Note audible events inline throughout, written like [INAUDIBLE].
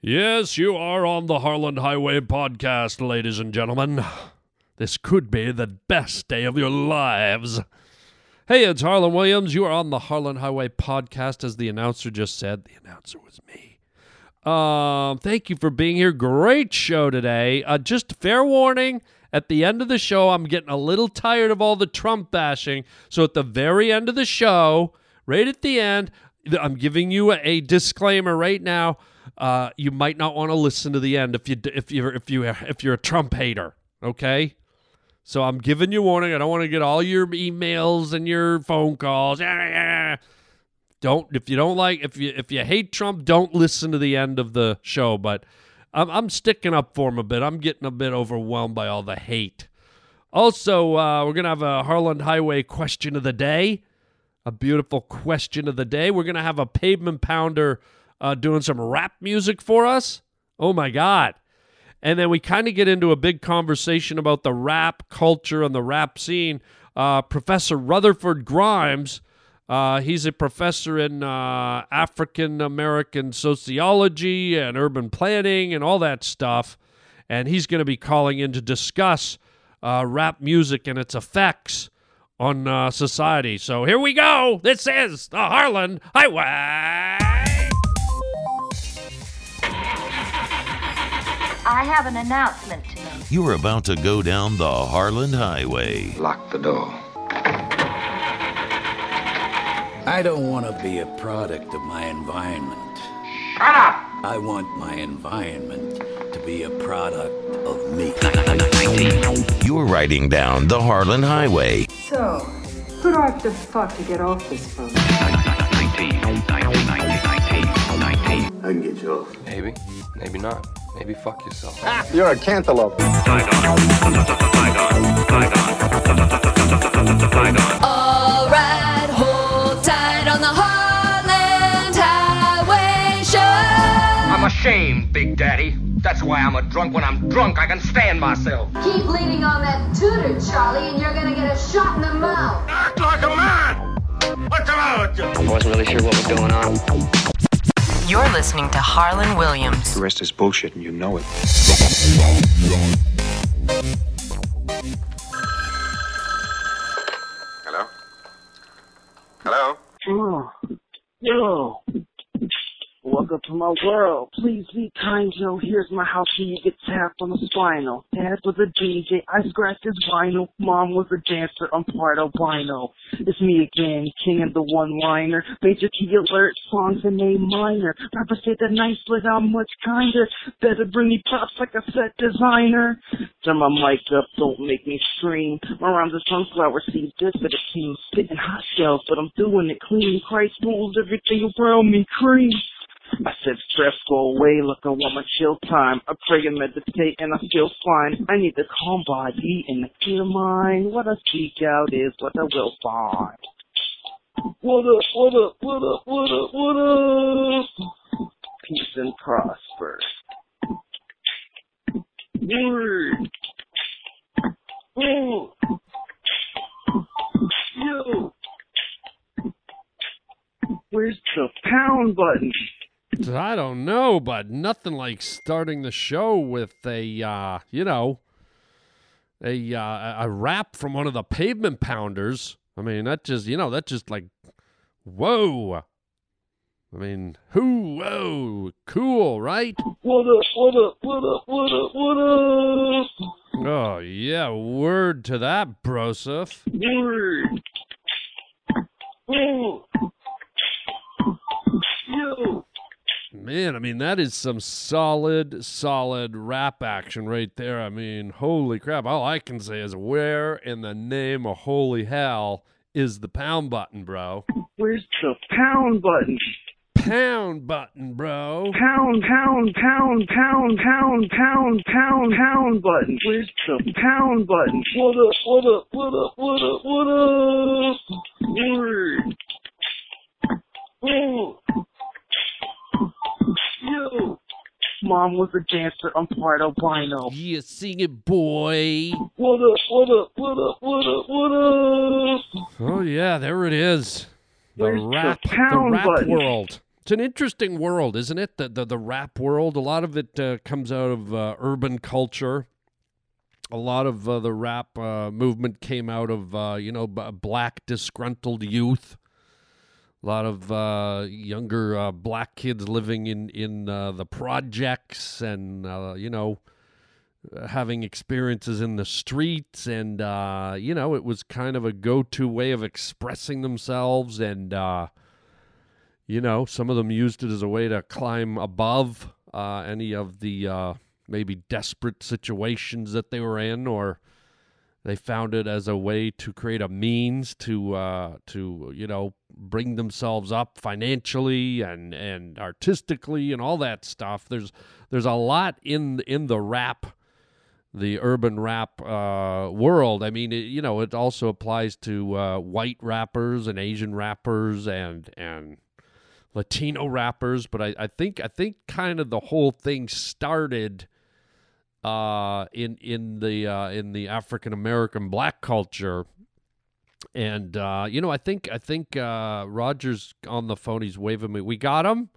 Yes, you are on the Harland Highway podcast, ladies and gentlemen. This could be the best day of your lives. Hey, it's Harland Williams. You are on the Harland Highway podcast, as the announcer just said. The announcer was me. Um, thank you for being here. Great show today. Uh, just fair warning. At the end of the show, I'm getting a little tired of all the Trump bashing. So at the very end of the show, right at the end, I'm giving you a, a disclaimer right now. Uh, you might not want to listen to the end if you if you if you if you're a Trump hater. Okay. So I'm giving you warning. I don't want to get all your emails and your phone calls. [LAUGHS] Don't if you don't like if you if you hate Trump, don't listen to the end of the show. But I'm I'm sticking up for him a bit. I'm getting a bit overwhelmed by all the hate. Also, uh, we're gonna have a Harland Highway question of the day, a beautiful question of the day. We're gonna have a pavement pounder uh, doing some rap music for us. Oh my god! And then we kind of get into a big conversation about the rap culture and the rap scene. Uh, professor Rutherford Grimes, uh, he's a professor in uh, African American sociology and urban planning and all that stuff. And he's going to be calling in to discuss uh, rap music and its effects on uh, society. So here we go. This is the Harland Highway. I have an announcement to make. You're about to go down the Harland Highway. Lock the door. I don't want to be a product of my environment. Shut up! I want my environment to be a product of me. You're riding down the Harland Highway. So, who do I have to fuck to get off this boat? I can get you off. Maybe, maybe not. Maybe fuck yourself. You're a cantaloupe. Alright, hold tight on the Harland Highway Show. I'm ashamed, Big Daddy. That's why I'm a drunk. When I'm drunk, I can stand myself. Keep leaning on that tutor, Charlie, and you're gonna get a shot in the mouth. Act like a man! What's the matter with you? I wasn't really sure what was going on. You're listening to Harland Williams. The rest is bullshit and you know it. Hello? Hello? Oh, yo. Welcome to my world. Please be kind, Joe. Here's my house where you get tapped on the spinal. Dad was a DJ. I scratched his vinyl. Mom was a dancer. I'm part albino. It's me again, king of the one-liner. Major key alert, songs in A minor. Rapper say that nice, but how much kinder. Better bring me props like a set designer. Turn my mic up, don't make me scream. Around the sunflower seed, good for the team. Spitting hot shells, but I'm doing it clean. Christ moves everything around me cream. I said stress go away, look I want my chill time. I pray and meditate and I feel fine. I need the calm body and the clear mind. What I seek out is what I will find. What up, what up, what up, what up, what up? Peace and prosper. Word. Ooh. Yo. Where's the pound button? I don't know, but nothing like starting the show with a, uh, you know, a uh, a rap from one of the pavement pounders. I mean, that just, you know, that just like, whoa. I mean, who, whoa, cool, right? What up, what up, what up, what up, what up? Oh yeah, word to that, Broseph. Word. Yo. Man, I mean, that is some solid, solid rap action right there. I mean, holy crap. All I can say is, where in the name of holy hell is the pound button, bro? Where's the pound button? Pound button, bro. Pound, pound, pound, pound, pound, pound, pound, pound button. Where's the pound button? What up, what up, what up, what up, what up? Word. Ooh. Mom was a dancer, I'm part albino. Yeah, sing it, boy. What up, what up, what up, what up, what up? Oh, yeah, there it is. The Where's the rap, the pound rap button? world. It's an interesting world, isn't it? The the, the rap world. A lot of it uh, comes out of uh, urban culture. A lot of uh, the rap uh, movement came out of uh, you know b- black disgruntled youth. A lot of uh, younger black kids living in in the projects, and you know having experiences in the streets and uh, you know it was kind of a go-to way of expressing themselves and uh, you know some of them used it as a way to climb above uh, any of the uh, maybe desperate situations that they were in or they found it as a way to create a means to uh, to you know bring themselves up financially and and artistically and all that stuff there's there's a lot in in the rap the urban rap uh, world. I mean, it, you know, it also applies to uh, white rappers and Asian rappers and and Latino rappers. But I, I think I think kind of the whole thing started uh, in in the uh, in the African American black culture. And uh, you know, I think I think uh, Rogers on the phone. He's waving me. We got him.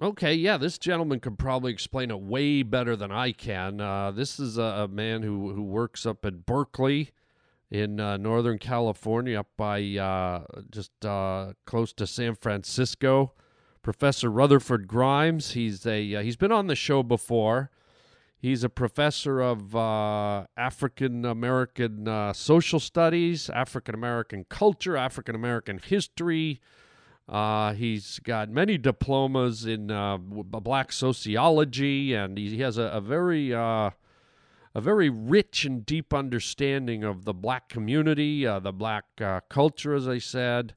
Okay, yeah, this gentleman could probably explain it way better than I can. Uh, this is a, a, man who, who works up at Berkeley in uh, Northern California, up by uh, just uh, close to San Francisco. Professor Rutherford Grimes. He's a uh, he's been on the show before. He's a professor of uh, African American social studies, African American culture, African American history. Uh, he's got many diplomas in uh, black sociology, and he has a, a very uh, a very rich and deep understanding of the black community, uh, the black uh, culture, as I said.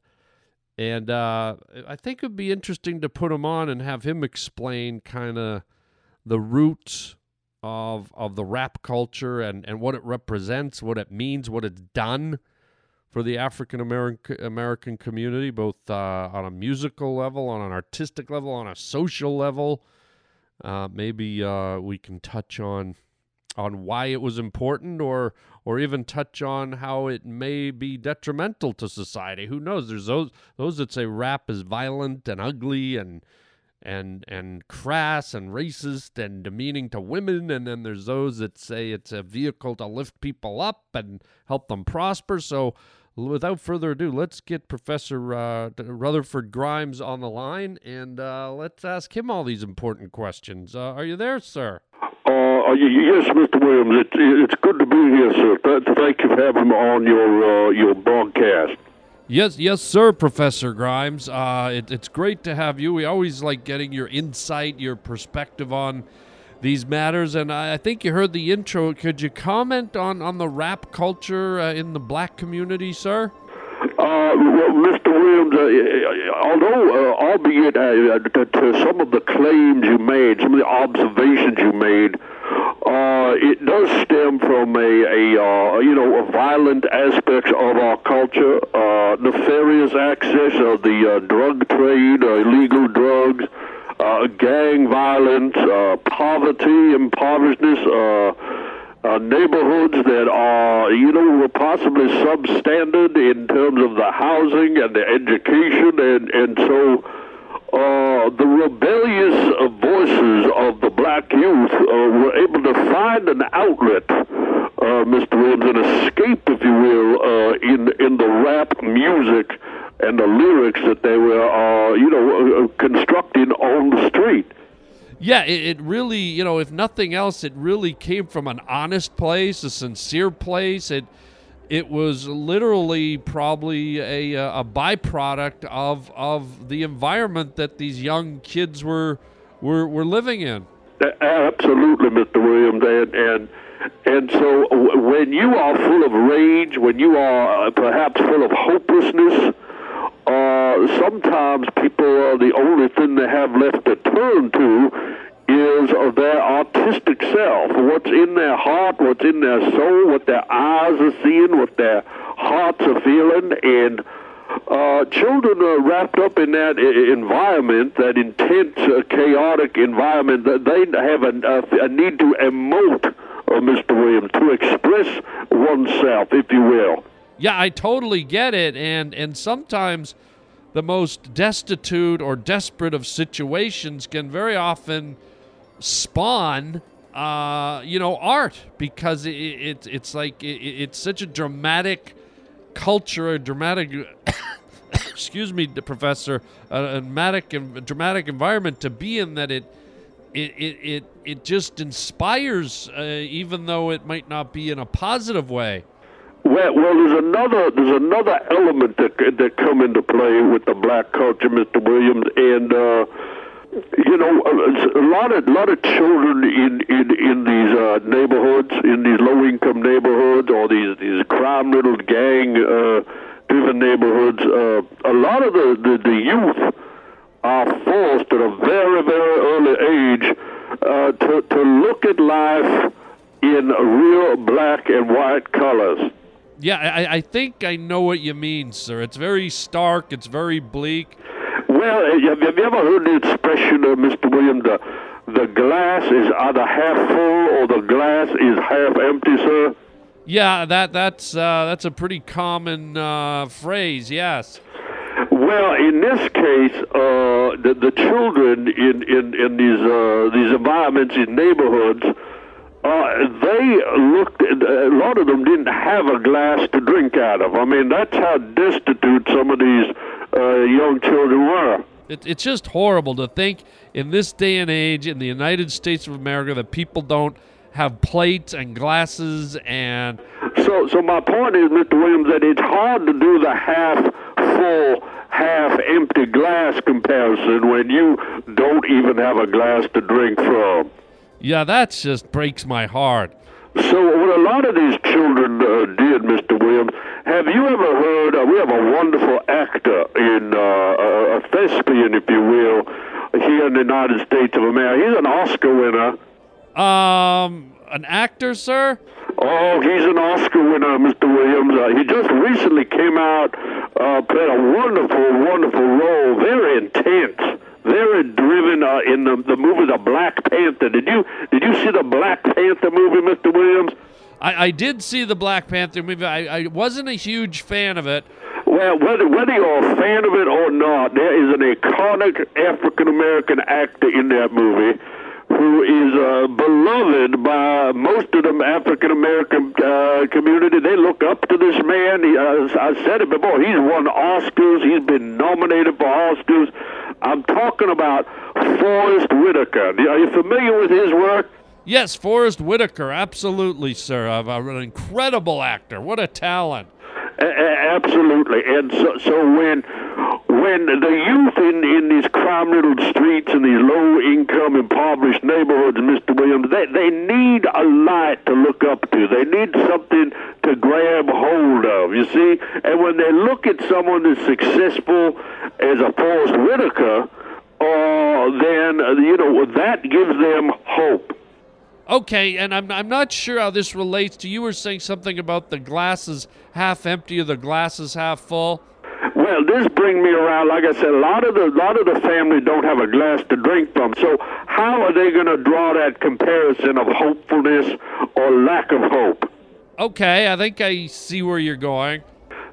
And uh, I think it would be interesting to put him on and have him explain kind of the roots of of the rap culture and, and what it represents, what it means, what it's done for the African American community, both uh, on a musical level, on an artistic level, on a social level. Uh, maybe uh, we can touch on on why it was important, or or even touch on how it may be detrimental to society. Who knows? There's those those that say rap is violent and ugly and and and crass and racist and demeaning to women and then there's those that say it's a vehicle to lift people up and help them prosper so without further ado, let's get Professor uh, Rutherford Grimes on the line and uh, let's ask him all these important questions. Uh, are you there, sir? Uh, yes, Mr. Williams. It's it's good to be here, sir. Thank you for having me on your uh, your broadcast. Yes, yes, sir, Professor Grimes. Uh, it, it's great to have you. We always like getting your insight, your perspective on these matters. And I, think you heard the intro. Could you comment on, on the rap culture uh, in the black community, sir? Uh, well, Mr. Williams, uh, although, uh, albeit uh, to some of the claims you made, some of the observations you made, uh, it does stem from a, a uh, you know, a violent aspects of our culture, uh, nefarious access of the drug trade, illegal drugs, uh, gang violence, uh, poverty, impoverishedness, uh, uh, neighborhoods that are, you know, were possibly substandard in terms of the housing and the education, and and so uh, the rebellious uh, voices of the black youth uh, were able to find an outlet, uh, Mr. Williams, an escape, if you will, uh, in in the rap music and the lyrics that they were, you know, constructing on the street. Yeah, it, it, really, you know, if nothing else, it really came from an honest place, a sincere place. It it was literally probably a a byproduct of of the environment that these young kids were were were living in. Absolutely, Mr. Williams, and and and so when you are full of rage, when you are uh, perhaps full of hopelessness uh, sometimes people are the only thing they have left to turn to is of their artistic self, what's in their heart, what's in their soul, what their eyes are seeing, what their hearts are feeling, and uh, children are wrapped up in that environment, that intense, uh, chaotic environment. That they have a, a, need to emote, uh, Mr. Williams, to express oneself, if you will. Yeah, I totally get it, and and sometimes the most destitute or desperate of situations can very often spawn uh, you know art because it, it it's like it, it's such a dramatic culture a dramatic [COUGHS] excuse me professor a, dramatic a dramatic environment to be in that it it it it, it just inspires uh, even though it might not be in a positive way well, well, there's another there's another element that that come into play with the black culture, Mr. Williams, and uh, you know a, lot of lot of children in in in these uh, neighborhoods, in these low income neighborhoods, or these these crime riddled gang uh, driven neighborhoods. Uh, a lot of the, the the youth are forced at a very very early age uh, to to look at life in real black and white colors. Yeah, I, I think I know what you mean, sir. It's very stark. It's very bleak. Well, have you ever heard the expression, uh, Mr. William, the, the glass is either half full or the glass is half empty, sir? Yeah, that that's uh, that's a pretty common uh, phrase. Yes. Well, in this case, uh, the the children in in in these uh, these environments in neighborhoods uh, they looked, a lot of them didn't have a glass to drink out of. I mean, that's how destitute some of these uh, Uh, young children were. It, it's just horrible to think in this day and age in the United States of America that people don't have plates and glasses and. So, so my point is, Mr. Williams, that it's hard to do the half full, half empty glass comparison when you don't even have a glass to drink from. Yeah, that just breaks my heart. So, what a lot of these children uh, did, Mr. Williams, have you ever heard? Uh, we have a wonderful actor in uh, a thespian, if you will, here in the United States of America. He's an Oscar winner. Um, an actor, sir? Oh, he's an Oscar winner, Mr. Williams. Uh, he just recently came out, uh, played a wonderful, wonderful role, very intense uh, in the the movie The Black Panther. Did you did you see the Black Panther movie, Mr. Williams? I, I did see the Black Panther movie. I, I wasn't a huge fan of it. Well, whether whether you're a fan of it or not, there is an iconic African American actor in that movie who is uh, beloved by most of the African American uh, community. They look up to this man. He, uh, I said it before. He's won Oscars. He's been nominated for Oscars. I'm talking about Forest Whitaker. Are you familiar with his work? Yes, Forest Whitaker, absolutely, sir. An incredible actor. What a talent. A- absolutely. And so, so when when the youth in, in these crime-riddled streets and these low-income, impoverished neighborhoods, Mr. Williams, they, they need a light to look up to. They need something to grab hold of, you see? And when they look at someone as successful as a Forest Whitaker, uh, then, uh, you know, that gives them hope. Okay, and I'm, I'm not sure how this relates to you were saying something about the glasses half empty or the glasses half full. Well, this brings me around. Like I said, a lot of the lot of the family don't have a glass to drink from. So how are they going to draw that comparison of hopefulness or lack of hope? Okay, I think I see where you're going.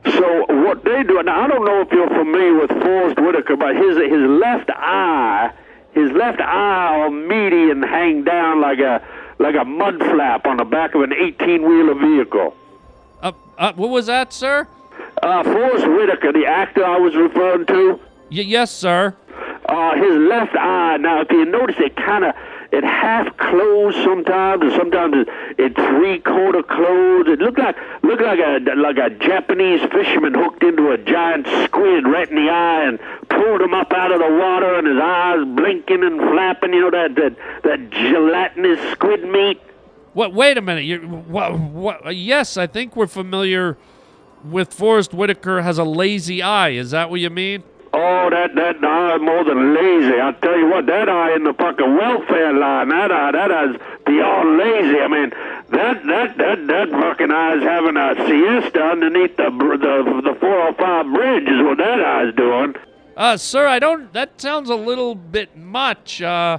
So what they do now, I don't know if you're familiar with Forest Whitaker, but his his left eye, his left eye or median hang down like a like a mud flap on the back of an 18 wheeler vehicle. Uh, uh, what was that, sir? Uh, Forest Whitaker, the actor I was referring to. Y- yes, sir. Uh, his left eye. Now, if you notice, it kind of it half closed sometimes, and sometimes it, it three quarter closed. It looked like looked like a like a Japanese fisherman hooked into a giant squid right in the eye and pulled him up out of the water, and his eyes blinking and flapping. You know that that that gelatinous squid meat. What? Wait a minute. You what? What? Yes, I think we're familiar with Forest Whitaker has a lazy eye. Is that what you mean? Oh, that that eye more than lazy. I tell you what, that eye in the fucking welfare line, that eye, that eye's beyond lazy. I mean, that that that that fucking eye's having a siesta underneath the the the 405 bridge is what that eye's doing. Uh, sir, I don't. That sounds a little bit much. Uh,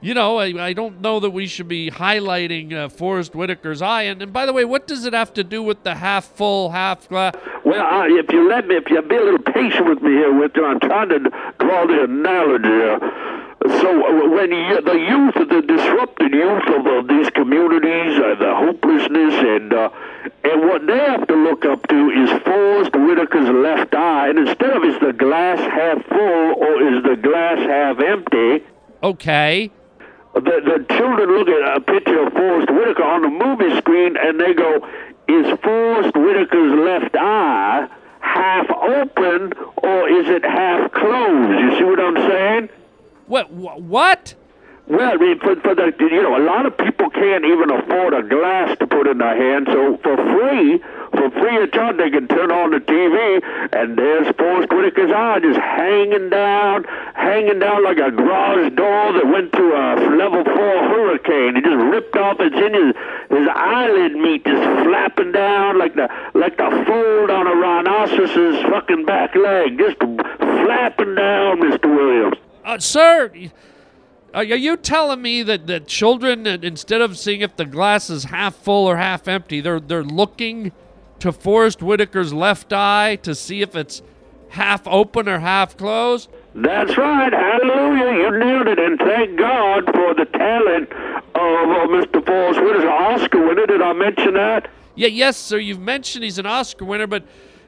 you know, I, I don't know that we should be highlighting uh, Forest Whitaker's eye. And, and by the way, what does it have to do with the half full, half glass? Well, uh, if you let me, if you be a little patient with me here, with you, I'm trying to draw the analogy. Here. So uh, when you, the youth, the disrupted youth of uh, these communities, uh, the hopelessness, and uh, and what they have to look up to is Forest Whitaker's left eye, and instead of is the glass half full or is the glass half empty? Okay. The, the children look at a picture of Forest Whitaker on the movie screen and they go, is Forest Whitaker's left eye half open or is it half closed? You see what I'm saying? What? What? Well, I mean, for, for the you know, a lot of people can't even afford a glass to put in their hand. So for free, for free of charge, they can turn on the TV, and there's Forest Whitaker's eye just hanging down, hanging down like a garage door that went through a level four hurricane. He just ripped off his his eyelid meat, just flapping down like the like the fold on a rhinoceros's fucking back leg, just flapping down, Mister Williams. Uh, sir, are you telling me that, that children, instead of seeing if the glass is half full or half empty, they're they're looking to Forest Whitaker's left eye to see if it's half open or half closed? That's right. Hallelujah. You nailed it. And thank God for the talent of uh, Mr. Forest Whitaker. Oscar winner. Did I mention that? Yeah, yes, sir. You've mentioned he's an Oscar winner, but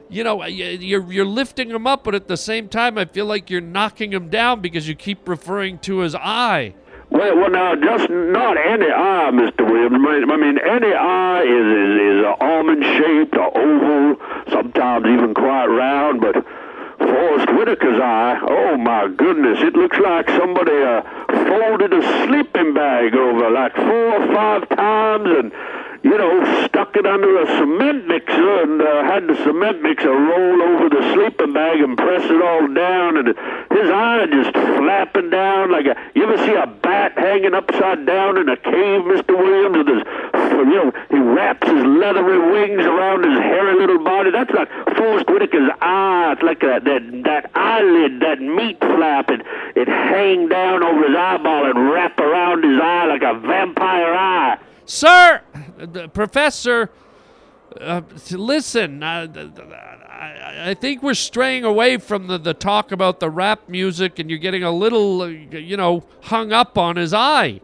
you know, you're you're lifting him up, but at the same time, I feel like you're knocking him down because you keep referring to his eye. Well, well, now, just not any eye, Mr. Williams. I mean, any eye is is, is almond shaped or oval, sometimes even quite round, but. Forest Whitaker's eye, oh my goodness, it looks like somebody uh, folded a sleeping bag over like four or five times and you know, stuck it under a cement mixer and uh, had the cement mixer roll over the sleeping bag and press it all down, and his eye just flapping down like a. You ever see a bat hanging upside down in a cave, Mister Williams? With his, you know, he wraps his leathery wings around his hairy little body. That's like Forest Whitaker's eye. It's like a, that that eyelid, that meat flap. It it hang down over his eyeball and wrap around his eye like a vampire eye. Sir, Professor, uh, listen, uh, I, I, think we're straying away from the, the talk about the rap music, and you're getting a little, uh, you know, hung up on his eye.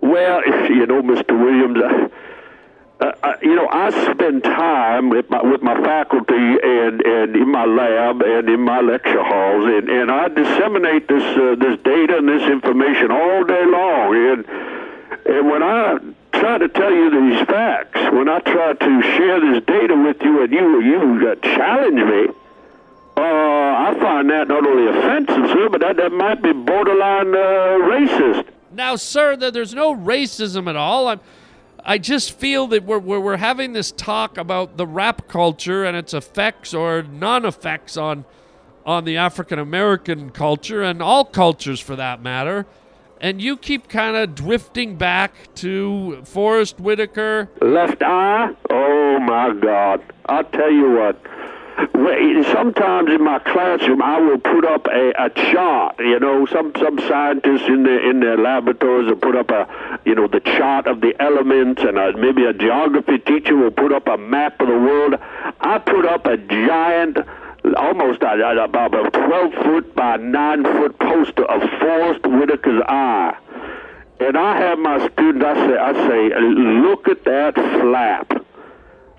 Well, you know, Mr. Williams, uh, uh, you know, I spend time with my with my faculty and and in my lab and in my lecture halls, and and I disseminate this this data and this information all day long, and and when I try to tell you these facts, when I try to share this data with you and you you uh, challenge me, uh, I find that not only offensive, sir, but that, that might be borderline uh, racist. Now, sir, there's no racism at all. I'm, I just feel that we're, we're, we're having this talk about the rap culture and its effects or non effects on, on the African American culture and all cultures for that matter and you keep kind of drifting back to Forest Whitaker. Left eye? Oh my God! I'll tell you what. Sometimes in my classroom, I will put up a, a chart. You know, some some scientists in their in their laboratories will put up a you know the chart of the elements, and a, maybe a geography teacher will put up a map of the world. I put up a giant almost about a 12 foot by 9 foot poster of Forest Whitaker's eye. And I have my students, I say, I say, look at that flap.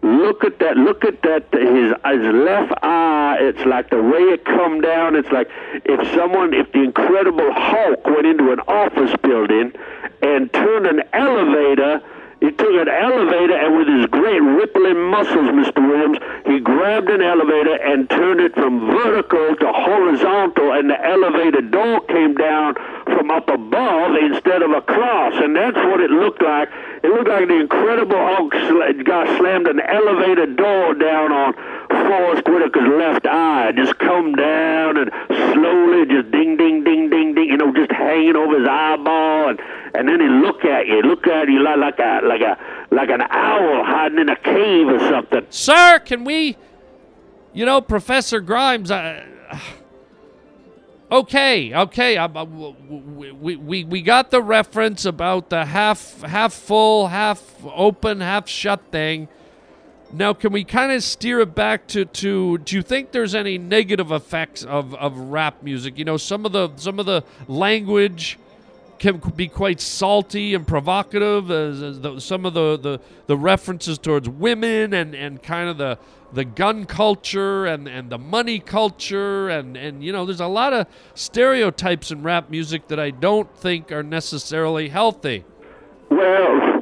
Look at that, look at that, his, his left eye, it's like the way it come down, it's like if someone, if the Incredible Hulk went into an office building and turned an elevator he took an elevator and with his great rippling muscles, Mr. Williams, he grabbed an elevator and turned it from vertical to horizontal, and the elevator door came down from up above instead of across, and that's what it looked like. It looked like the Incredible Hulk guy slammed an elevator door down on Forest Whitaker's left eye, just come down and slowly, just ding, ding, ding, ding, ding, you know, just hanging over his eyeball, and and then he look at you, look at you like, like a like a like an owl hiding in a cave or something. Sir, can we? You know, Professor Grimes, I, Okay, okay. I, I- we, we, we got the reference about the half half full, half open, half shut thing. Now, can we kind of steer it back to, to do you think there's any negative effects of, of rap music? You know, some of the some of the language can be quite salty and provocative. The, some of the, the, the references towards women and, and kind of the the gun culture and, and the money culture and, and you know there's a lot of stereotypes in rap music that I don't think are necessarily healthy. Well,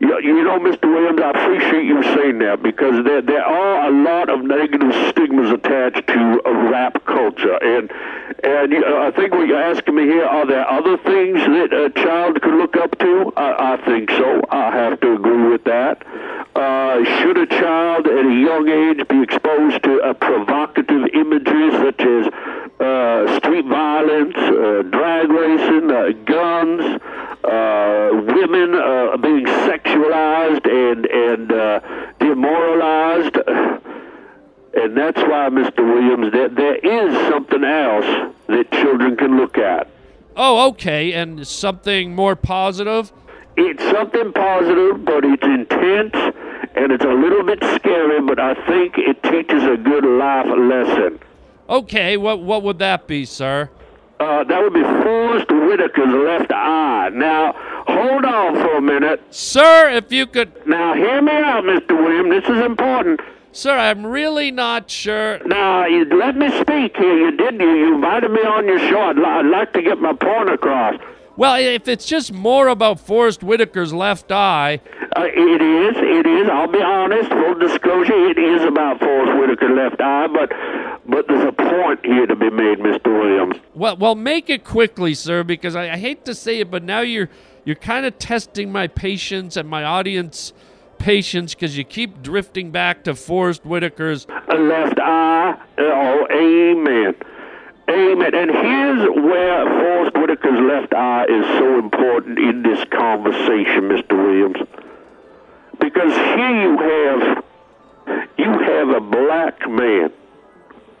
you, know, Mr. Williams, I appreciate you saying that because there there are a lot of negative stigmas attached to rap culture, and and you- I think what you're asking me here are there other things that a child could look up to? I, I think so. I have to agree with that. Uh, should a child at a young age be exposed to a provocative imagery such as uh, street violence, uh, drag racing, uh, guns, uh, women uh, being sexualized and and uh, demoralized? And that's why, Mr. Williams, that there is something else that children can look at. Oh, okay, and something more positive. It's something positive, but it's intense and it's a little bit scary, but I think it teaches a good life lesson. Okay, what what would that be, sir? Uh, that would be Forest Whitaker's left eye. Now, hold on for a minute. Sir, if you could. Now, hear me out, Mr. Williams. This is important. Sir, I'm really not sure. Now, you let me speak here. You did. You, you invited me on your show. I'd, I'd like to get my point across. Well, if it's just more about Forest Whitaker's left eye, Uh, it is. It is. I'll be honest. Full disclosure. It is about Forest Whitaker left eye, but but there's a point here to be made, Mr. Williams. well, well, make it quickly, sir, because I, I hate to say it, but now you're you're kind of testing my patience and my audience patience because you keep drifting back to Forest Whitaker's. Left eye. Uh, oh, amen. Amen. And here's where Forest Whitaker's left eye is so important in this conversation, Mr. Williams. Because here you have you have a black man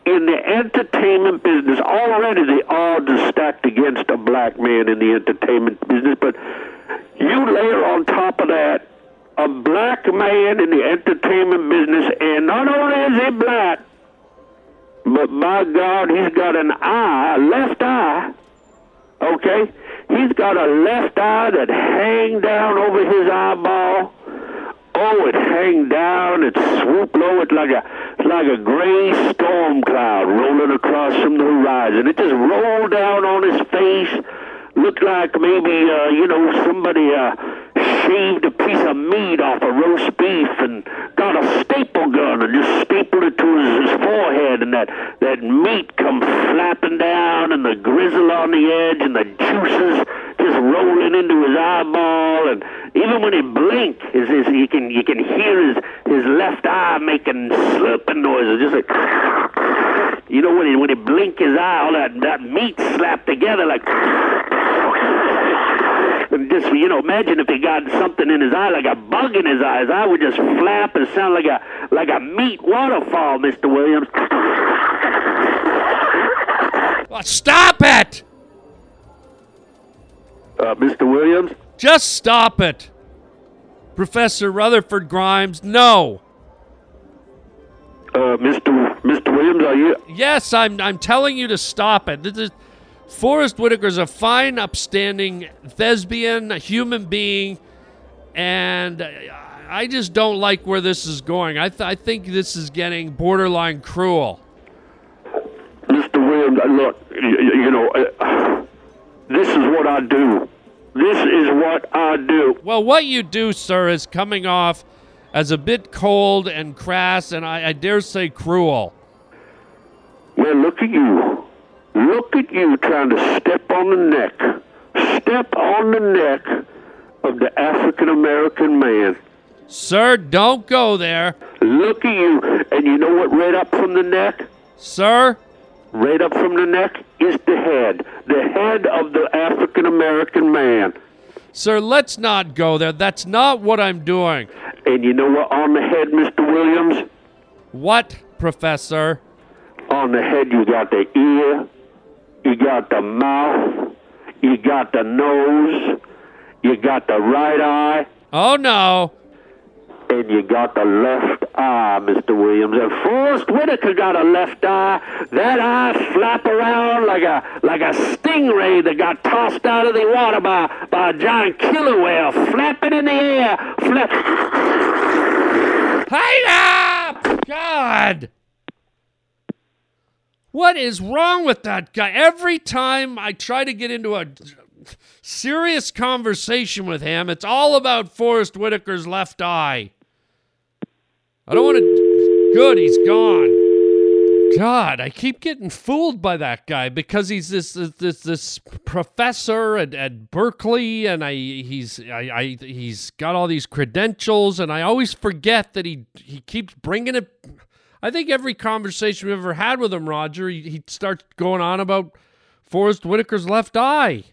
in the entertainment business. Already the odds are stacked against a black man in the entertainment business, but you layer on top of that a black man in the entertainment business, and not only is he black, but by God, he's got an eye, a left eye. Okay, he's got a left eye that hang down over his eyeball. Oh, it hang down, it swoop low, it's like a like a gray storm cloud rolling across from the horizon. It just rolled down on his face. Looked like maybe uh, you know somebody uh, shaved a piece of meat off a roast beef and got a staple gun and just stapled it to his, his forehead, and that that meat come flapping down, and the grizzle on the edge, and the juices just rolling into his eyeball, and even when he blink, his, his you can you can hear his his left eye making slurping noises, just like you know when he when he blink his eye, all that that meat slapped together like. And just you know, imagine if he got something in his eye, like a bug in his eye. His eye would just flap and sound like a like a meat waterfall, Mister Williams. Oh, stop it! Uh, Mr. Williams? Just stop it! Professor Rutherford Grimes, no! Uh, Mr. Mr. Williams, are you? Yes, I'm, I'm telling you to stop it. This is, Forest Whitaker's a fine, upstanding thespian, a human being, and I just don't like where this is going. I, th- I think this is getting borderline cruel. Mr. Williams, look, you, you know, uh, this is what I do. This is what I do. Well, what you do, sir, is coming off as a bit cold and crass, and I, I dare say cruel. Well, look at you. Look at you trying to step on the neck. Step on the neck of the African American man. Sir, don't go there. Look at you. And you know what right up from the neck? Sir? Right up from the neck is the head. The head of the African American man. Sir, let's not go there. That's not what I'm doing. And you know what on the head, Mr. Williams? What, Professor? On the head, you got the ear, you got the mouth, you got the nose, you got the right eye, Oh no. and you got the left Ah, eye, Mr. Williams. And Forest Whitaker got a left eye. That eye flap around like a like a stingray that got tossed out of the water by, by a giant killer whale, flapping in the air. Flap. Hide up! Ah! God! What is wrong with that guy? Every time I try to get into a serious conversation with him, it's all about Forest Whitaker's left eye. I don't want to. Good, he's gone. God, I keep getting fooled by that guy because he's this this this, professor at, at Berkeley, and I he's I, I he's got all these credentials, and I always forget that he he keeps bringing it. I think every conversation we've ever had with him, Roger, he, he starts going on about Forest Whitaker's left eye.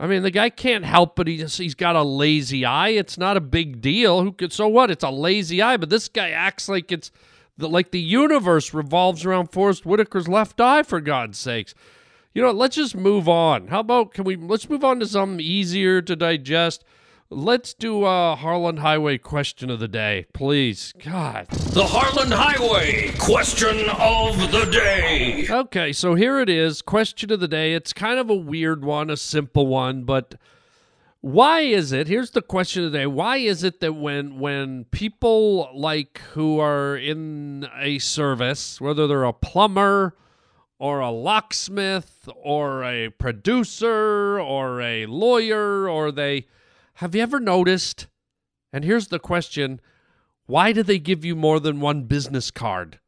I mean, the guy can't help it. He just, he's got a lazy eye. It's not a big deal. Who could? So what? It's a lazy eye. But this guy acts like it's the, like the universe revolves around Forest Whitaker's left eye. For God's sakes, you know. Let's just move on. How about can we? Let's move on to something easier to digest. Let's do a Harland Highway question of the day, please. God. The Harland Highway question of the day. Okay, so here it is. Question of the day. It's kind of a weird one, a simple one, but why is it? Here's the question of the day. Why is it that when when people like who are in a service, whether they're a plumber or a locksmith or a producer or a lawyer or they have you ever noticed? And here's the question why do they give you more than one business card?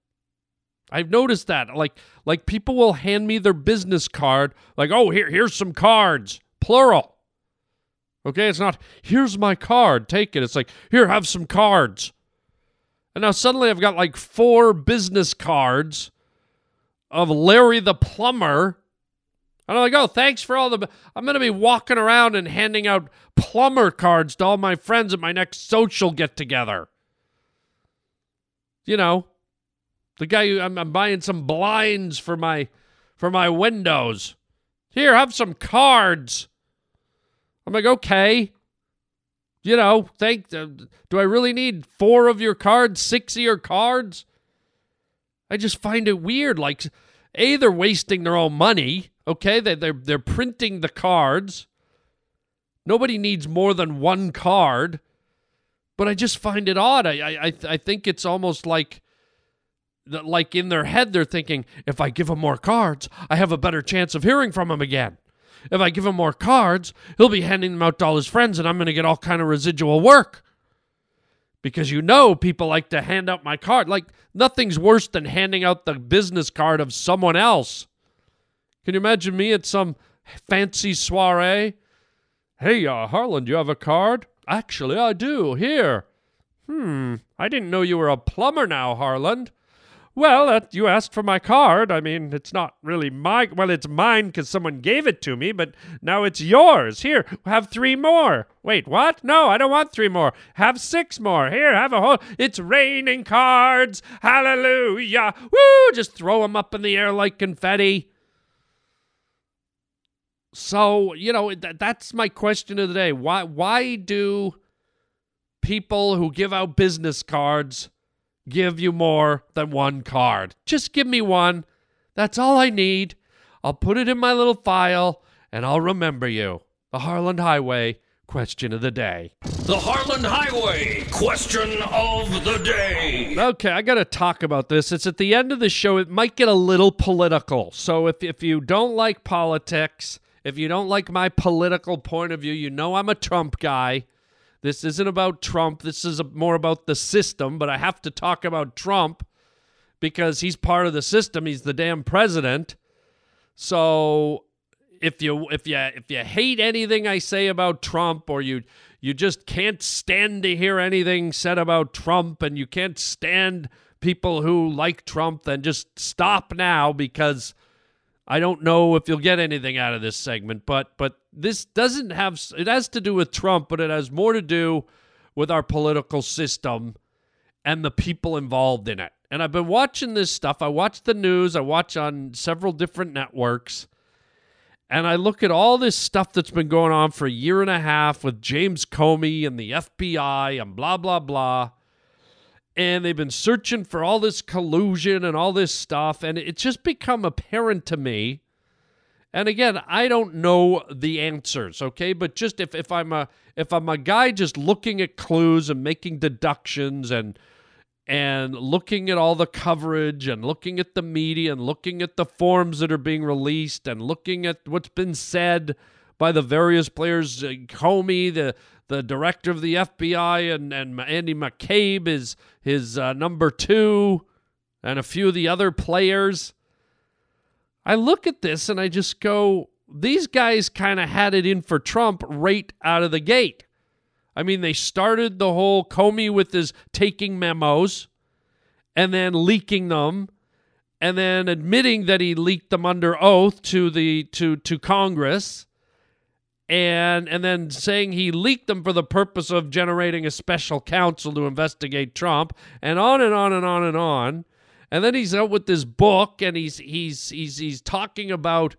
I've noticed that. Like like people will hand me their business card, like, oh, here, here's some cards. Plural. Okay, it's not here's my card, take it. It's like, here, have some cards. And now suddenly I've got like four business cards of Larry the plumber. I'm like, oh, thanks for all the. I'm going to be walking around and handing out plumber cards to all my friends at my next social get together. You know, the guy who I'm, I'm buying some blinds for my for my windows. Here, have some cards. I'm like, okay. You know, thank. Uh, do I really need four of your cards, six of your cards? I just find it weird. Like, a they're wasting their own money. Okay, they they're they're printing the cards. Nobody needs more than one card. But I just find it odd. I I I think it's almost like like in their head they're thinking if I give him more cards, I have a better chance of hearing from him again. If I give him more cards, he'll be handing them out to all his friends and I'm going to get all kind of residual work. Because you know people like to hand out my card. Like nothing's worse than handing out the business card of someone else. Can you imagine me at some fancy soiree? Hey, uh, Harland, do you have a card? Actually, I do. Here. Hmm, I didn't know you were a plumber now, Harland. Well, uh, you asked for my card. I mean, it's not really my. Well, it's mine because someone gave it to me, but now it's yours. Here, have three more. Wait, what? No, I don't want three more. Have six more. Here, have a whole. It's raining cards. Hallelujah. Woo! Just throw them up in the air like confetti. So, you know, th- that's my question of the day. Why why do people who give out business cards give you more than one card? Just give me one. That's all I need. I'll put it in my little file and I'll remember you. The Harland Highway question of the day. The Harland Highway question of the day. Okay, I got to talk about this. It's at the end of the show. It might get a little political. So if if you don't like politics, if you don't like my political point of view, you know I'm a Trump guy. This isn't about Trump. This is more about the system, but I have to talk about Trump because he's part of the system. He's the damn president. So if you if you if you hate anything I say about Trump or you you just can't stand to hear anything said about Trump and you can't stand people who like Trump, then just stop now because I don't know if you'll get anything out of this segment, but but this doesn't have it has to do with Trump, but it has more to do with our political system and the people involved in it. And I've been watching this stuff. I watch the news, I watch on several different networks, and I look at all this stuff that's been going on for a year and a half with James Comey and the FBI and blah, blah, blah. And they've been searching for all this collusion and all this stuff. And it's just become apparent to me. And again, I don't know the answers, okay? But just if, if I'm a if I'm a guy just looking at clues and making deductions and and looking at all the coverage and looking at the media and looking at the forms that are being released and looking at what's been said by the various players. Uh, Comey, the the director of the FBI, and and Andy McCabe is his uh, number two, and a few of the other players. I look at this and I just go, these guys kind of had it in for Trump right out of the gate. I mean, they started the whole Comey with his taking memos and then leaking them and then admitting that he leaked them under oath to the to to Congress and and then saying he leaked them for the purpose of generating a special counsel to investigate Trump and on and on and on and on and then he's out with this book and he's he's he's he's talking about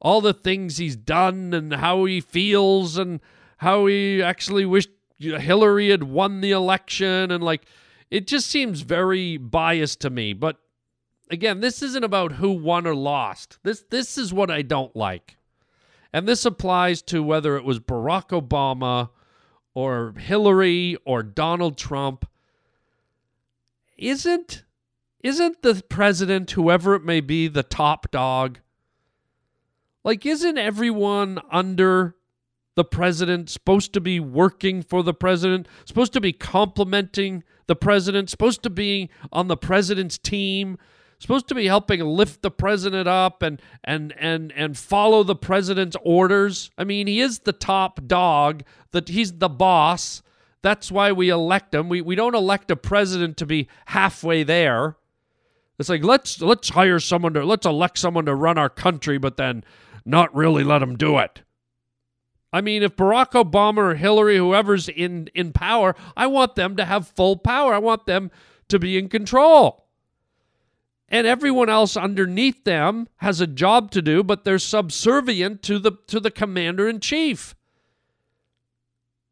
all the things he's done and how he feels and how he actually wished Hillary had won the election and like it just seems very biased to me. But again, this isn't about who won or lost. This this is what I don't like. And this applies to whether it was Barack Obama or Hillary or Donald Trump. Isn't isn't the president, whoever it may be, the top dog? Like, isn't everyone under the president, supposed to be working for the president, supposed to be complimenting the president, supposed to be on the president's team, supposed to be helping lift the president up and and and and follow the president's orders. I mean, he is the top dog, that he's the boss. That's why we elect him. We we don't elect a president to be halfway there. It's like let's let's hire someone to let's elect someone to run our country, but then not really let him do it. I mean, if Barack Obama or Hillary, whoever's in, in power, I want them to have full power. I want them to be in control. And everyone else underneath them has a job to do, but they're subservient to the to the commander in chief.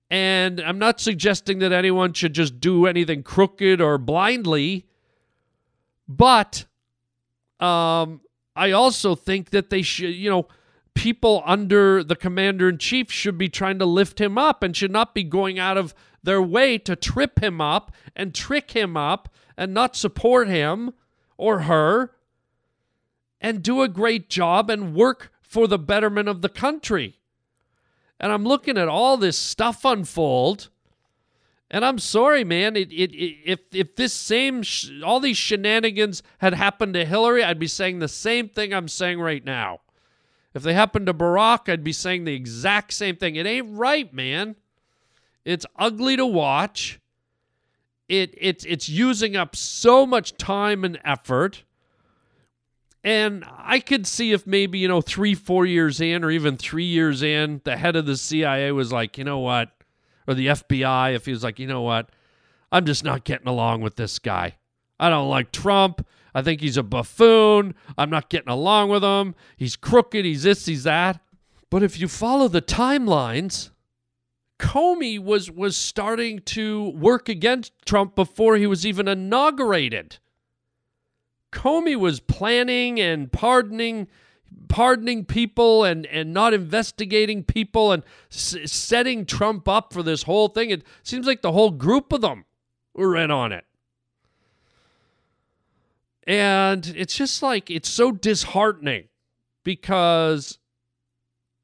And I'm not suggesting that anyone should just do anything crooked or blindly, but um, I also think that they should, you know, people under the commander in chief should be trying to lift him up and should not be going out of their way to trip him up and trick him up and not support him or her and do a great job and work for the betterment of the country. And I'm looking at all this stuff unfold. And I'm sorry, man. It, it, it, if if this same sh- all these shenanigans had happened to Hillary, I'd be saying the same thing I'm saying right now. If they happened to Barack, I'd be saying the exact same thing. It ain't right, man. It's ugly to watch. It it's it's using up so much time and effort. And I could see if maybe, you know, three, four years in, or even three years in, the head of the CIA was like, you know what? Or the FBI, if he was like, you know what? I'm just not getting along with this guy. I don't like Trump. I think he's a buffoon. I'm not getting along with him. He's crooked. He's this, he's that. But if you follow the timelines, Comey was was starting to work against Trump before he was even inaugurated. Comey was planning and pardoning pardoning people and and not investigating people and s- setting Trump up for this whole thing. It seems like the whole group of them were in on it. And it's just like it's so disheartening because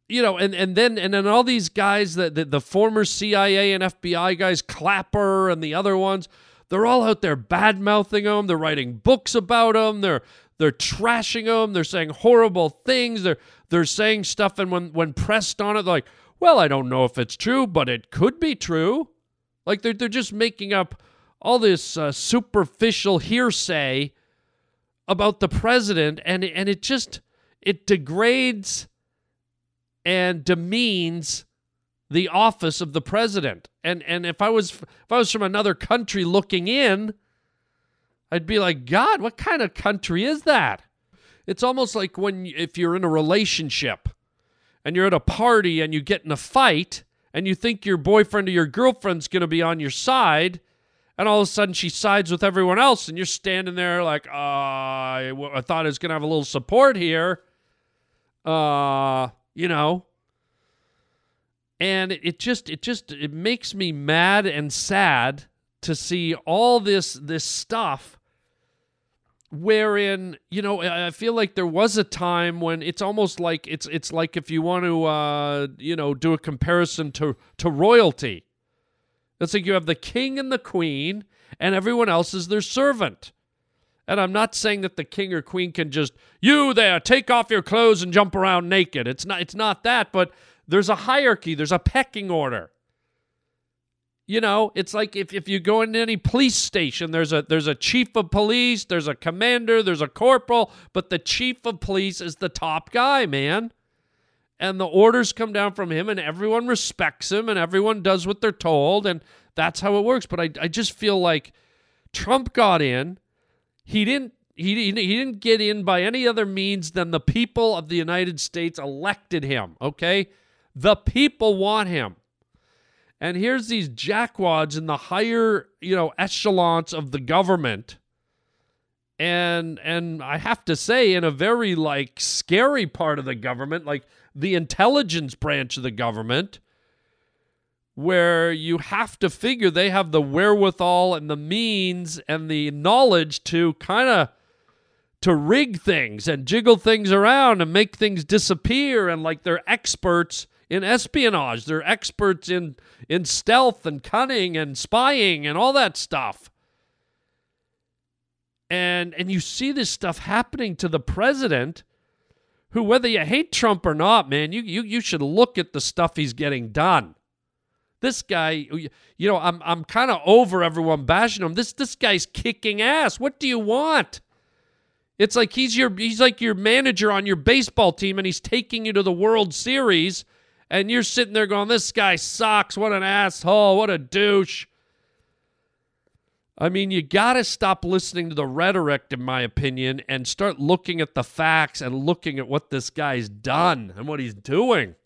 you know, and and then and then all these guys that the, the former CIA and FBI guys, Clapper and the other ones, they're all out there bad mouthing them. They're writing books about them. They're they're trashing them. They're saying horrible things. They're they're saying stuff, and when when pressed on it, they're like, well, I don't know if it's true, but it could be true. Like they're they're just making up all this uh, superficial hearsay about the president and and it just it degrades and demeans the office of the president. And and if I was if I was from another country looking in, I'd be like, God, what kind of country is that? It's almost like when if you're in a relationship and you're at a party and you get in a fight and you think your boyfriend or your girlfriend's going to be on your side and all of a sudden she sides with everyone else and you're standing there like, uh, I, I thought I was going to have a little support here. Uh, you know, and it just it just it makes me mad and sad to see all this this stuff wherein you know i feel like there was a time when it's almost like it's it's like if you want to uh you know do a comparison to to royalty. It's like you have the king and the queen and everyone else is their servant and i'm not saying that the king or queen can just you there take off your clothes and jump around naked it's not it's not that but there's a hierarchy there's a pecking order you know, it's like if, if you go into any police station, there's a there's a chief of police, there's a commander, there's a corporal, but the chief of police is the top guy, man. And the orders come down from him, and everyone respects him, and everyone does what they're told, and that's how it works. But I, I just feel like Trump got in. He didn't he, he didn't get in by any other means than the people of the United States elected him, okay? The people want him. And here's these jackwads in the higher, you know, echelons of the government. And and I have to say in a very like scary part of the government, like the intelligence branch of the government, where you have to figure they have the wherewithal and the means and the knowledge to kind of to rig things and jiggle things around and make things disappear and like they're experts in espionage. They're experts in in stealth and cunning and spying and all that stuff. And and you see this stuff happening to the president who whether you hate Trump or not, man, you you you should look at the stuff he's getting done. This guy, you know, I'm I'm kind of over everyone bashing him. This this guy's kicking ass. What do you want? It's like he's your he's like your manager on your baseball team and he's taking you to the World Series and you're sitting there going, This guy sucks. What an asshole. What a douche. I mean, you got to stop listening to the rhetoric, in my opinion, and start looking at the facts and looking at what this guy's done and what he's doing.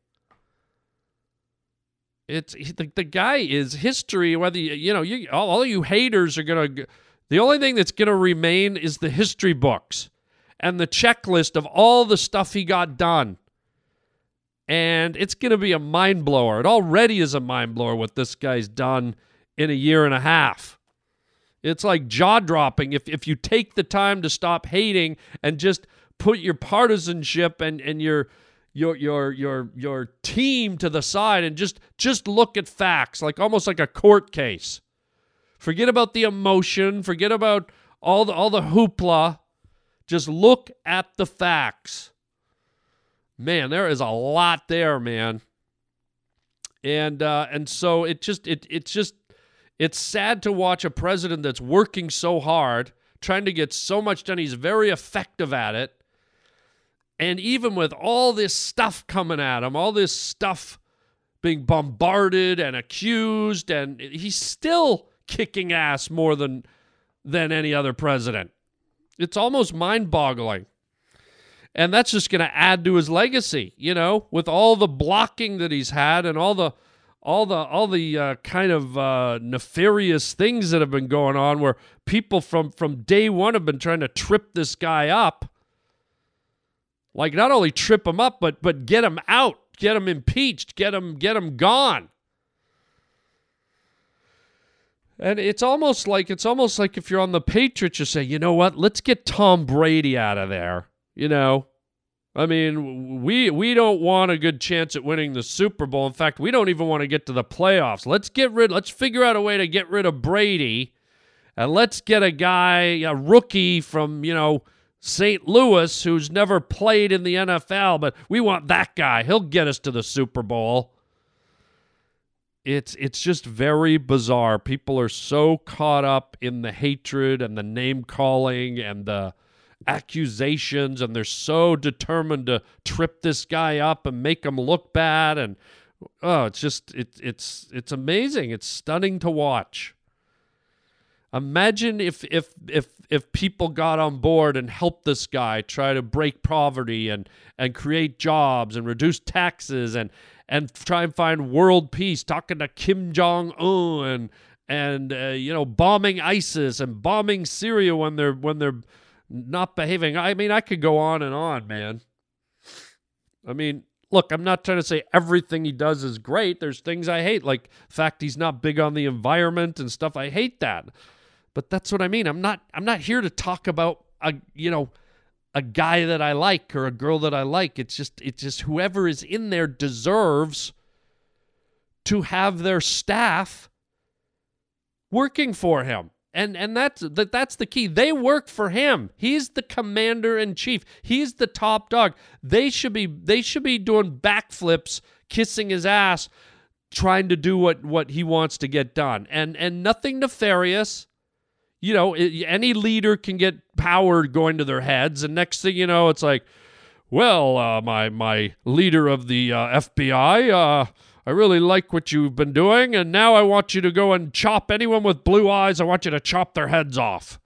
It's the, the guy is history. Whether you, you know, you, all, all you haters are to, the only thing that's to remain is the history books and the checklist of all the stuff he got done and it's to be a mind blower. It already is a mind blower what this guy's done in a year and a half. It's like jaw dropping if, if you take the time to stop hating and just put your partisanship and, and your your your your your team to the side and just just look at facts like almost like a court case. Forget about the emotion, forget about all the all the hoopla. Just look at the facts man, there is a lot there, man. And uh, and so it just it it's just it's sad to watch a president that's working so hard, trying to get so much done. He's very effective at it. And even with all this stuff coming at him, all this stuff being bombarded and accused, and he's still kicking ass more than than any other president. It's almost mind-boggling. And that's just going to add to his legacy, you know, with all the blocking that he's had and all the all the all the uh, kind of uh, nefarious things that have been going on where people from from day one have been trying to trip this guy up like not only trip him up but but get him out get him impeached get him get him gone and it's almost like it's almost like if you're on the patriots you say you know what let's get tom brady out of there you know, I mean, we we don't want a good chance at winning the Super Bowl. In fact, we don't even want to get to the playoffs. Let's get rid. Let's figure out a way to get rid of Brady, and let's get a guy, a rookie from you know St. Louis who's never played in the NFL, but we want that guy. He'll get us to the Super Bowl. It's it's just very bizarre. People are so caught up in the hatred and the name calling and the accusations and they're so determined to trip this guy up and make him look bad and oh it's just it, it's it's amazing it's stunning to watch Imagine if if if if people got on board and helped this guy try to break poverty and and create jobs and reduce taxes and and try and find world peace. Talking to Kim Jong Un and and uh, you know bombing ISIS and bombing Syria when they're when they're not behaving. I mean, I could go on and on, man. I mean, look, I'm not trying to say everything he does is great. There's things I hate, like fact he's not big on the environment and stuff. I hate that. But that's what I mean. I'm not I'm not here to talk about a you know a guy that I like or a girl that I like. It's just it's just whoever is in there deserves to have their staff working for him. And and that's that that's the key. They work for him. He's the commander in chief. He's the top dog. They should be they should be doing backflips, kissing his ass, trying to do what what he wants to get done. And and nothing nefarious you know, any leader can get power going to their heads, and next thing you know, it's like, well, uh, my my leader of the uh, FBI, uh, I really like what you've been doing, and now I want you to go and chop anyone with blue eyes. I want you to chop their heads off.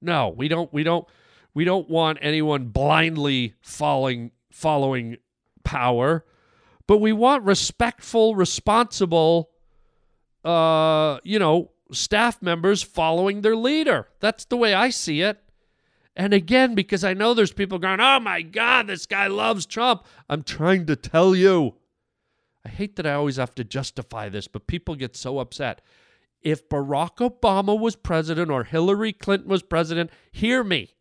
No, we don't. We don't. We don't want anyone blindly following following power, but we want respectful, responsible, uh, you know, staff members following their leader. That's the way I see it. And again, because I know there's people going, oh my God, this guy loves Trump. I'm trying to tell you. I hate that I always have to justify this, but people get so upset. If Barack Obama was president or Hillary Clinton was president, hear me.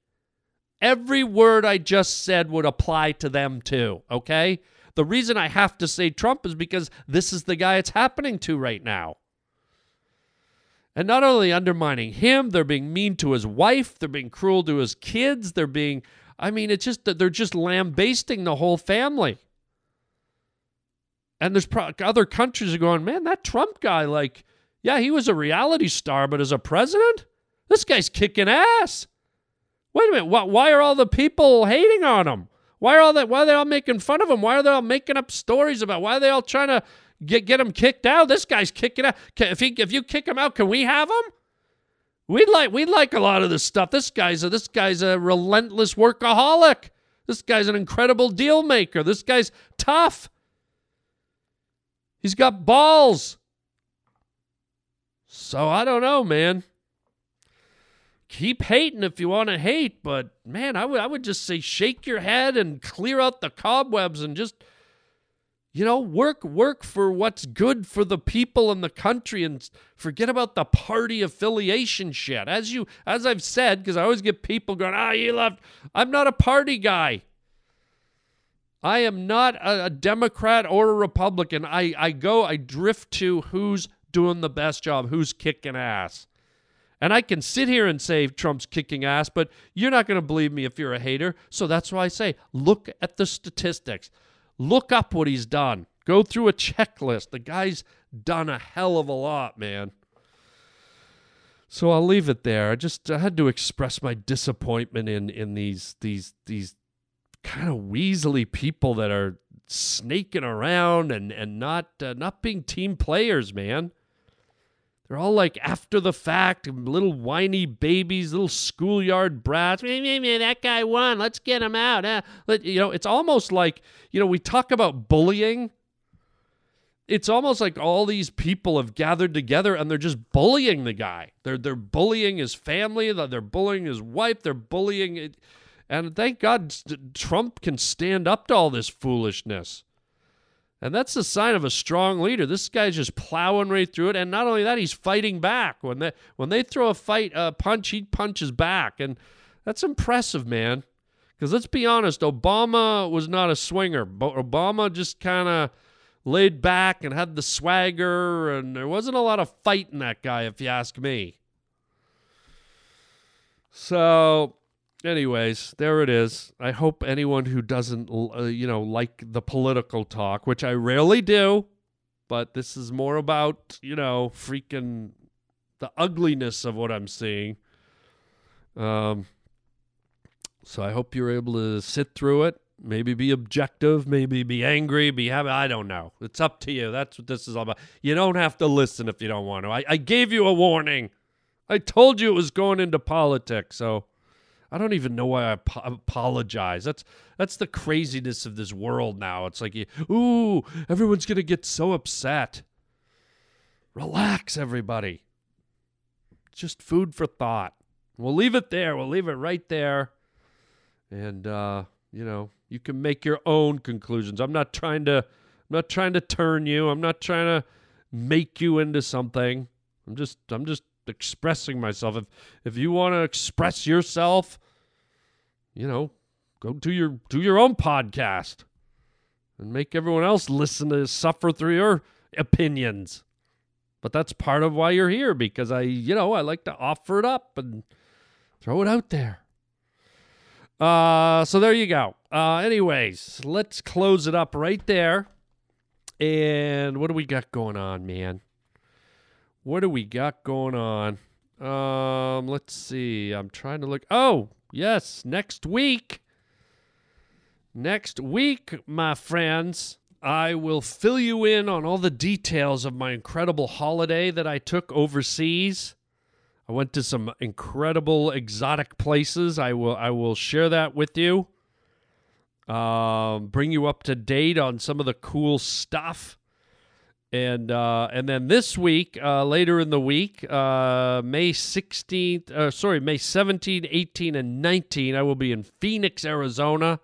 Every word I just said would apply to them too, okay? The reason I have to say Trump is because this is the guy it's happening to right now. And not only undermining him, they're being mean to his wife, they're being cruel to his kids, they're being, I mean, it's just that they're just lambasting the whole family. And there's pro- other countries are going, man, that Trump guy, like, yeah, he was a reality star, but as a president, this guy's kicking ass. Wait a minute, why, why are all the people hating on him? Why are all that? Why are they all making fun of him? Why are they all making up stories about? Why are they all trying to get get him kicked out. This guy's kicking out. If he if you kick him out, can we have him? We'd like we'd like a lot of this stuff. This guy's a this guy's a relentless workaholic. This guy's an incredible deal maker. This guy's tough. He's got balls. So I don't know, man. Keep hating if you want to hate, but man, I would I would just say shake your head and clear out the cobwebs and just you know, work work for what's good for the people and the country and forget about the party affiliation shit. As you as I've said, because I always get people going, ah, you left. I'm not a party guy. I am not a, a Democrat or a Republican. I, I go, I drift to who's doing the best job, who's kicking ass. And I can sit here and say Trump's kicking ass, but you're not going to believe me if you're a hater. So that's why I say look at the statistics. Look up what he's done. Go through a checklist. The guy's done a hell of a lot, man. So I'll leave it there. I just I had to express my disappointment in in these these these kind of weaselly people that are snaking around and and not uh, not being team players, man. They're all like after the fact, little whiny babies, little schoolyard brats. That guy won. Let's get him out. Let, you know, it's almost like, you know, we talk about bullying. It's almost like all these people have gathered together and they're just bullying the guy. They're they're bullying his family. They're bullying his wife. They're bullying it. And thank God Trump can stand up to all this foolishness. And that's the sign of a strong leader. This guy's just plowing right through it, and not only that, he's fighting back. When they when they throw a fight a punch, he punches back, and that's impressive, man. Because let's be honest, Obama was not a swinger. but Obama just kind of laid back and had the swagger, and there wasn't a lot of fight in that guy, if you ask me. So anyways, there it is. I hope anyone who doesn't, uh, you know, like the political talk, which I rarely do, but this is more about, you know, freaking the ugliness of what I'm seeing. Um, so I hope you're able to sit through it. Maybe be objective, maybe be angry, be happy. I don't know. It's up to you. That's what this is all about. You don't have to listen if you don't want to. I, I gave you a warning. I told you it was going into politics, so I don't even know why I ap- apologize. That's that's the craziness of this world now. It's like, ooh, everyone's gonna get so upset. Relax, everybody. Just food for thought. We'll leave it there. We'll leave it right there, and uh, you know, you can make your own conclusions. I'm not trying to, I'm not trying to turn you. I'm not trying to make you into something. I'm just, I'm just expressing myself. If if you want to express yourself, you know, go do your do your own podcast and make everyone else listen to suffer through your opinions. But that's part of why you're here because I, you know, I like to offer it up and throw it out there. Uh, so there you go. Uh, anyways, let's close it up right there. And what do we got going on, man? What do we got going on? Um, let's see. I'm trying to look. Oh, yes, next week. Next week, my friends, I will fill you in on all the details of my incredible holiday that I took overseas. I went to some incredible exotic places. I will I will share that with you. Um, bring you up to date on some of the cool stuff. And uh, and then this week, uh, later in the week, uh, May 16th, uh, sorry, May 17, 18, and 19, I will be in Phoenix, Arizona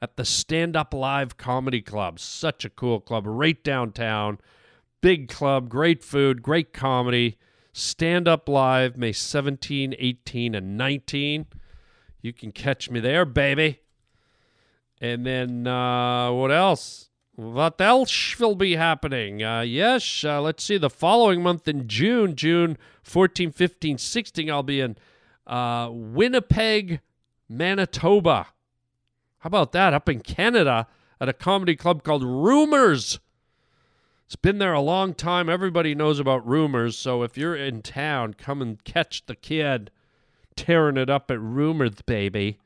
at the Stand Up Live Comedy Club. Such a cool club, right downtown. Big club, great food, great comedy. Stand Up Live, May 17, 18, and 19. You can catch me there, baby. And then uh, what else? What else will be happening? Uh, yes, uh, let's see. The following month in June, June 14, 15, 16, I'll be in uh, Winnipeg, Manitoba. How about that? Up in Canada at a comedy club called Rumors. It's been there a long time. Everybody knows about Rumors. So if you're in town, come and catch the kid tearing it up at Rumors, baby.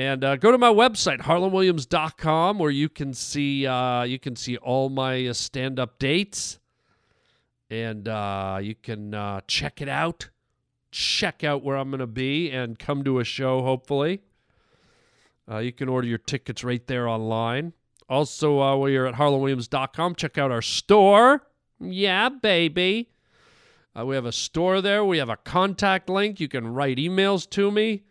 And uh, go to my website, harlandwilliams.com, where you can see uh, you can see all my uh, stand-up dates, and uh, you can uh, check it out. Check out where I'm going to be and come to a show. Hopefully, uh, you can order your tickets right there online. Also, while you're at harlandwilliams.com, check out our store. Yeah, baby. we have a store there. We have a contact link. You can write emails to me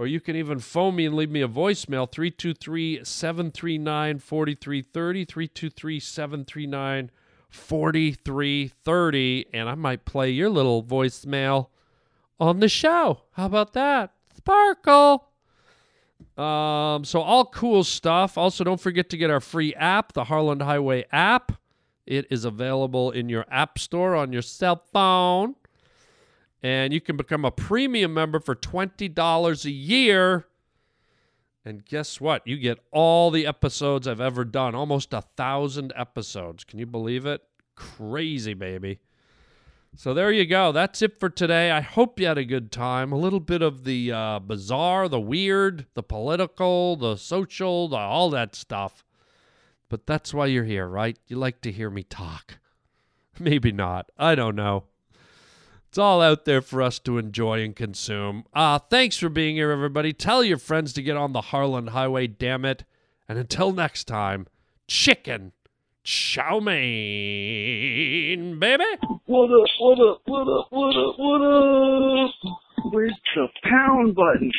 or you can even phone me and leave me a voicemail 323 739 4330 323 739 4330 and I might play your little voicemail on the show. How about that? Sparkle. Um, so all cool stuff. Also, don't forget to get our free app, the Harland Highway app. It is available in your app store on your cell phone and you can become a premium member for $20 a year. And guess what? You get all the episodes I've ever done, almost a thousand episodes. Can you believe it? Crazy, baby. So there you go. That's it for today. I hope you had a good time. A little bit of the uh, bizarre, the weird, the political, the social, the, all that stuff. But that's why you're here, right? You like to hear me talk. [LAUGHS] Maybe not. I don't know. It's all out there for us to enjoy and consume. Uh, thanks for being here, everybody. Tell your friends to get on the Harland Highway, damn it. And until next time, chicken chow mein, baby. What up, what up, what up, what up, what up? Where's the pound button?